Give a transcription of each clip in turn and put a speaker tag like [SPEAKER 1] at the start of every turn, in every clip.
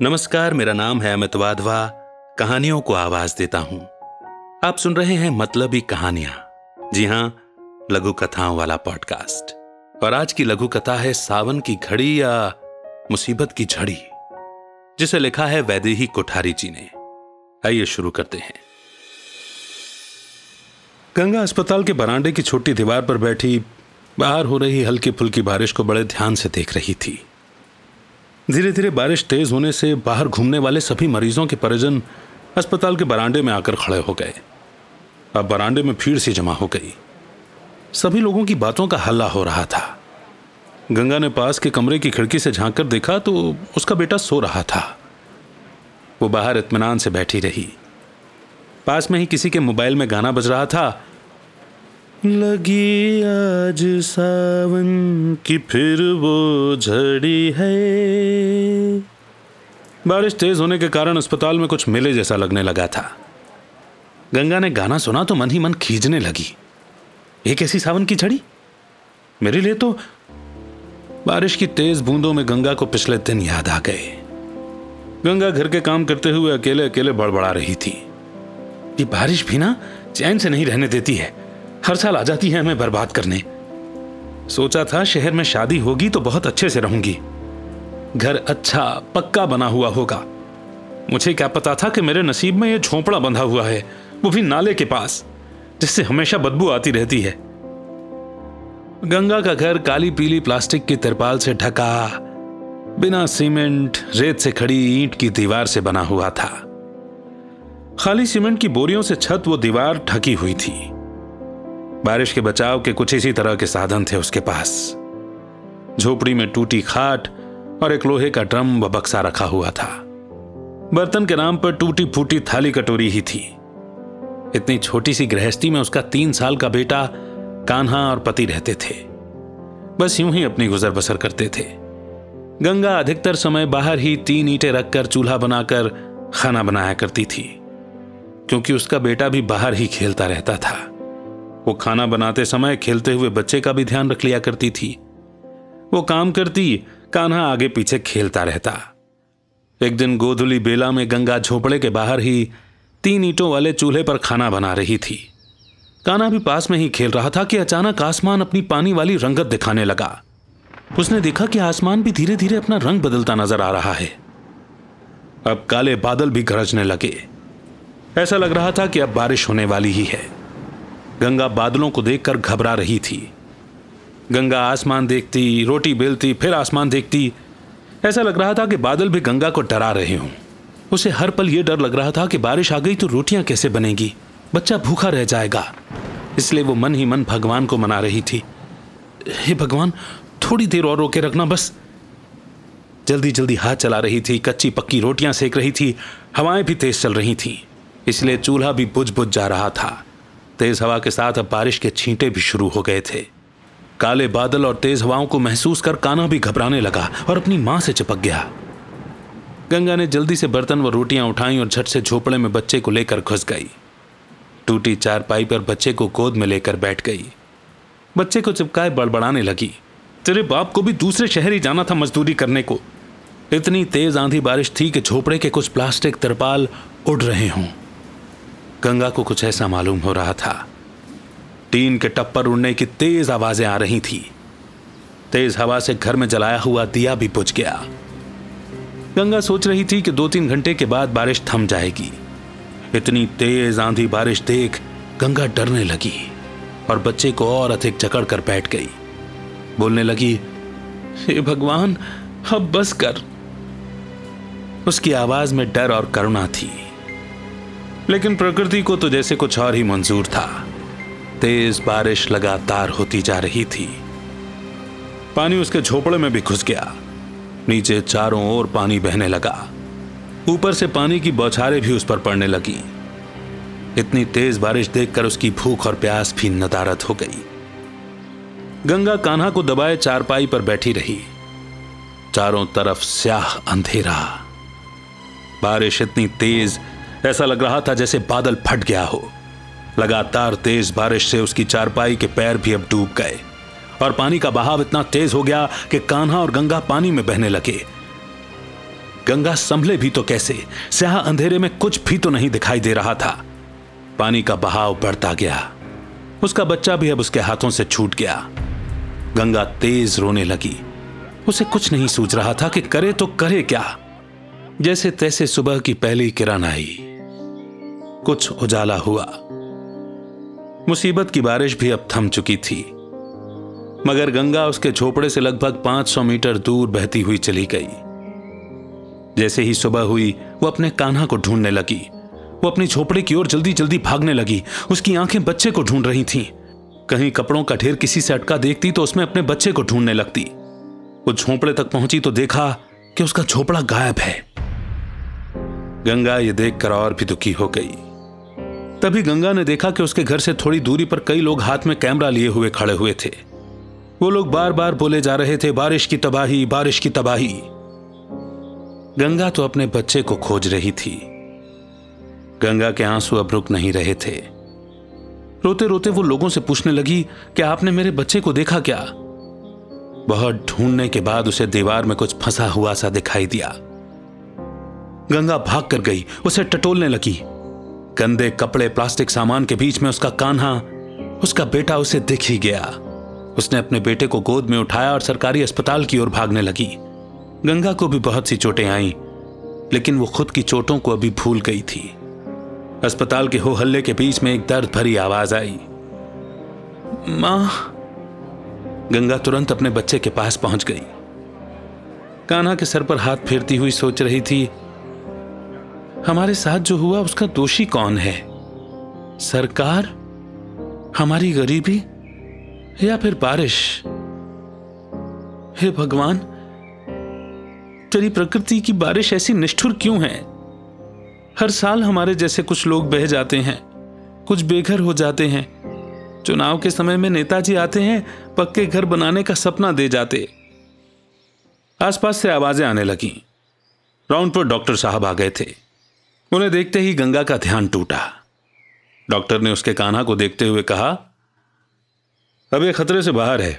[SPEAKER 1] नमस्कार, मेरा नाम है अमित वाधवा। कहानियों को आवाज़ देता हूँ। आप सुन रहे हैं मतलबी कहानियाँ। जी हाँ, लघु कथाओं वाला पॉडकास्ट। और आज की लघु कथा है सावन की घड़ी या मुसीबत की झड़ी, जिसे लिखा है वैदेही कोठारी जी ने। आइए शुरू करते हैं। गंगा अस्पताल के बरांडे की छोटी दीवार पर बैठी, बाहर हो रही हल्की फुल्की बारिश को बड़े ध्यान से देख रही थी। धीरे धीरे बारिश तेज होने से बाहर घूमने वाले सभी मरीजों के परिजन अस्पताल के बरांडे में आकर खड़े हो गए। अब बरांडे में भीड़ सी जमा हो गई। सभी लोगों की बातों का हल्ला हो रहा था। गंगा ने पास के कमरे की खिड़की से झाँक कर देखा तो उसका बेटा सो रहा था। वो बाहर इतमान से बैठी रही। पास में ही किसी के मोबाइल में गाना बज रहा था। लगी आज सावन की फिर वो झड़ी है। बारिश तेज होने के कारण अस्पताल में कुछ मेले जैसा लगने लगा था। गंगा ने गाना सुना तो मन ही मन खींचने लगी। एक ऐसी सावन की झड़ी? मेरे लिए तो बारिश की तेज बूंदों में गंगा को पिछले दिन याद आ गए। गंगा घर के काम करते हुए अकेले अकेले बड़बड़ा रही थी। ये बारिश भी ना चैन से नहीं रहने देती है। हर साल आ जाती है हमें बर्बाद करने। सोचा था शहर में शादी होगी तो बहुत अच्छे से रहूँगी। घर अच्छा पक्का बना हुआ होगा। मुझे क्या पता था कि मेरे नसीब में यह झोंपड़ा बंधा हुआ है, वो भी नाले के पास, जिससे हमेशा बदबू आती रहती है। गंगा का घर काली पीली प्लास्टिक की तिरपाल से ढका, बिना सीमेंट, रेत से खड़ी ईंट की दीवार से बना हुआ था। खाली सीमेंट की बोरियों से छत वो दीवार ढकी हुई थी। बारिश के बचाव के कुछ इसी तरह के साधन थे उसके पास। झोपड़ी में टूटी खाट और एक लोहे का ड्रम व बक्सा रखा हुआ था। बर्तन के नाम पर टूटी फूटी थाली कटोरी ही थी। इतनी छोटी सी गृहस्थी में उसका तीन साल का बेटा कान्हा और पति रहते थे। बस यूँ ही अपनी गुजर बसर करते थे। गंगा अधिकतर समय बाहर ही तीन ईंटें रखकर चूल्हा बनाकर खाना बनाया करती थी, क्योंकि उसका बेटा भी बाहर ही खेलता रहता था। वो खाना बनाते समय खेलते हुए बच्चे का भी ध्यान रख लिया करती थी। वो काम करती, कान्हा आगे पीछे खेलता रहता। एक दिन गोधुली बेला में गंगा झोपड़े के बाहर ही तीन ईंटों वाले चूल्हे पर खाना बना रही थी। कान्हा भी पास में ही खेल रहा था कि अचानक आसमान अपनी पानी वाली रंगत दिखाने लगा। उसने देखा कि आसमान भी धीरे धीरे अपना रंग बदलता नज़र आ रहा है। अब काले बादल भी गरजने लगे। ऐसा लग रहा था कि अब बारिश होने वाली ही है। गंगा बादलों को देखकर घबरा रही थी। गंगा आसमान देखती, रोटी बेलती, फिर आसमान देखती। ऐसा लग रहा था कि बादल भी गंगा को डरा रहे हों। उसे हर पल यह डर लग रहा था कि बारिश आ गई तो रोटियाँ कैसे बनेगी। बच्चा भूखा रह जाएगा। इसलिए वो मन ही मन भगवान को मना रही थी। हे भगवान, थोड़ी देर और रोके रखना बस। जल्दी जल्दी हाथ चला रही थी, कच्ची पक्की रोटियाँ सेक रही थी, हवाएँ भी तेज चल रही थी। इसलिए चूल्हा भी बुझ बुझ जा रहा था। तेज हवा के साथ अब बारिश के छींटे भी शुरू हो गए थे। काले बादल और तेज हवाओं को महसूस कर काना भी घबराने लगा और अपनी माँ से चिपक गया। गंगा ने जल्दी से बर्तन व रोटियाँ उठाई और झट से झोपड़े में बच्चे को लेकर घुस गई। टूटी चारपाई पर बच्चे को गोद में लेकर बैठ गई। बच्चे को चिपकाए बड़बड़ाने लगी। तेरे बाप को भी दूसरे शहर ही जाना था मजदूरी करने को। इतनी तेज आंधी बारिश थी कि झोपड़े के कुछ प्लास्टिक तिरपाल उड़ रहे हों। गंगा को कुछ ऐसा मालूम हो रहा था। टीन के टप्पर उड़ने की तेज आवाज़ें आ रही थी। तेज हवा से घर में जलाया हुआ दिया भी बुझ गया। गंगा सोच रही थी कि दो तीन घंटे के बाद बारिश थम जाएगी। इतनी तेज आंधी बारिश देख गंगा डरने लगी और बच्चे को और अधिक जकड़ कर बैठ गई। बोलने लगी, हे भगवान, अब बस कर। उसकी आवाज़ में डर और करुणा थी। लेकिन प्रकृति को तो जैसे कुछ और ही मंजूर था। तेज बारिश लगातार होती जा रही थी। पानी उसके झोपड़े में भी घुस गया। नीचे चारों ओर पानी बहने लगा। ऊपर से पानी की बौछारें भी उस पर पड़ने लगी। इतनी तेज बारिश देखकर उसकी भूख और प्यास भी नदारत हो गई। गंगा कान्हा को दबाए चारपाई पर बैठी रही। चारों तरफ़ स्याह अंधेरा। बारिश इतनी तेज ऐसा लग रहा था जैसे बादल फट गया हो। लगातार तेज बारिश से उसकी चारपाई के पैर भी अब डूब गए। और पानी का बहाव इतना तेज हो गया कि कान्हा और गंगा पानी में बहने लगे। गंगा संभले भी तो कैसे? स्याह अंधेरे में कुछ भी तो नहीं दिखाई दे रहा था। पानी का बहाव बढ़ता गया। उसका बच्चा भी अब उसके हाथों से छूट गया। गंगा तेज रोने लगी। उसे कुछ नहीं सूझ रहा था कि करे तो करे क्या। जैसे तैसे सुबह की पहली किरण आई। कुछ उजाला हुआ। मुसीबत की बारिश भी अब थम चुकी थी। मगर गंगा उसके झोपड़े से लगभग 500 मीटर दूर बहती हुई चली गई। जैसे ही सुबह हुई, वो अपने कान्हा को ढूँढने लगी। वो अपनी झोपड़े की ओर जल्दी जल्दी भागने लगी। उसकी आँखें बच्चे को ढूंढ रही थीं। कहीं कपड़ों का ढेर किसी से अटका देखती तो उसमें अपने बच्चे को ढूँढने लगती। वो झोपड़े तक पहुँची तो देखा कि उसका झोपड़ा गायब है। गंगा ये देखकर और भी दुखी हो गई। तभी गंगा ने देखा कि उसके घर से थोड़ी दूरी पर कई लोग हाथ में कैमरा लिए हुए खड़े हुए थे। वो लोग बार बार बोले जा रहे थे, बारिश की तबाही, बारिश की तबाही। गंगा तो अपने बच्चे को खोज रही थी। गंगा के आँसू अब रुक नहीं रहे थे। रोते रोते वो लोगों से पूछने लगी कि आपने मेरे बच्चे को देखा क्या? बहुत ढूँढने के बाद उसे दीवार में कुछ फंसा हुआ सा दिखाई दिया। गंगा भाग कर गई, उसे टटोलने लगी। गंदे कपड़े प्लास्टिक सामान के बीच में उसका कान्हा, उसका बेटा उसे दिख ही गया। उसने अपने बेटे को गोद में उठाया और सरकारी अस्पताल की ओर भागने लगी। गंगा को भी बहुत सी चोटें आईं, लेकिन वो खुद की चोटों को अभी भूल गई थी। अस्पताल के हो हल्ले के बीच में एक दर्द भरी आवाज़ आई। माँ, गंगा तुरंत अपने बच्चे के पास पहुँच गई। कान्हा के सर पर हाथ फेरती हुई सोच रही थी हमारे साथ जो हुआ उसका दोषी कौन है? सरकार, हमारी गरीबी, या फिर बारिश? हे भगवान, तेरी प्रकृति की बारिश ऐसी निष्ठुर क्यों है? हर साल हमारे जैसे कुछ लोग बह जाते हैं, कुछ बेघर हो जाते हैं। चुनाव के समय में नेताजी आते हैं, पक्के घर बनाने का सपना दे जाते। आसपास से आवाज़ें आने लगी। राउंड पर डॉक्टर साहब आ गए थे। उन्हें देखते ही गंगा का ध्यान टूटा। डॉक्टर ने उसके कान्हा को देखते हुए कहा, अब ये खतरे से बाहर है।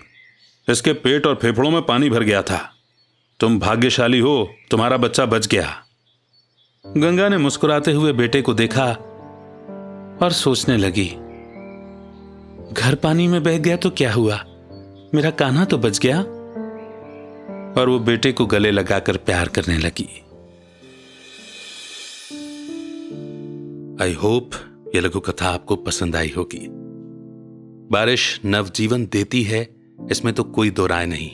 [SPEAKER 1] इसके पेट और फेफड़ों में पानी भर गया था। तुम भाग्यशाली हो, तुम्हारा बच्चा बच गया। गंगा ने मुस्कुराते हुए बेटे को देखा और सोचने लगी, घर पानी में बह गया तो क्या हुआ? मेरा कान्हा तो बच गया? और वो बेटे को गले लगाकर प्यार करने लगी। आई होप ये लघु कथा आपको पसंद आई होगी। बारिश नवजीवन देती है, इसमें तो कोई दो राय नहीं।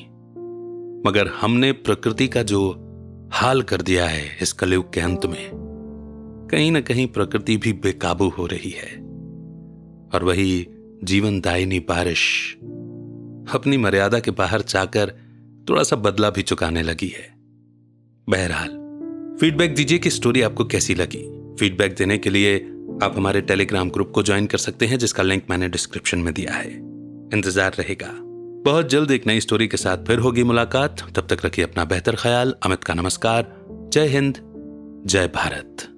[SPEAKER 1] मगर हमने प्रकृति का जो हाल कर दिया है इस कलयुग के अंत में, कहीं ना कहीं प्रकृति भी बेकाबू हो रही है। और वही जीवन दायनी बारिश अपनी मर्यादा के बाहर जाकर थोड़ा सा बदला भी चुकाने लगी है। बहरहाल फीडबैक दीजिए कि स्टोरी आपको कैसी लगी। फीडबैक देने के लिए आप हमारे टेलीग्राम ग्रुप को ज्वाइन कर सकते हैं, जिसका लिंक मैंने डिस्क्रिप्शन में दिया है। इंतज़ार रहेगा। बहुत जल्द एक नई स्टोरी के साथ फिर होगी मुलाकात। तब तक रखिए अपना बेहतर ख्याल। अमित का नमस्कार। जय हिंद। जय भारत।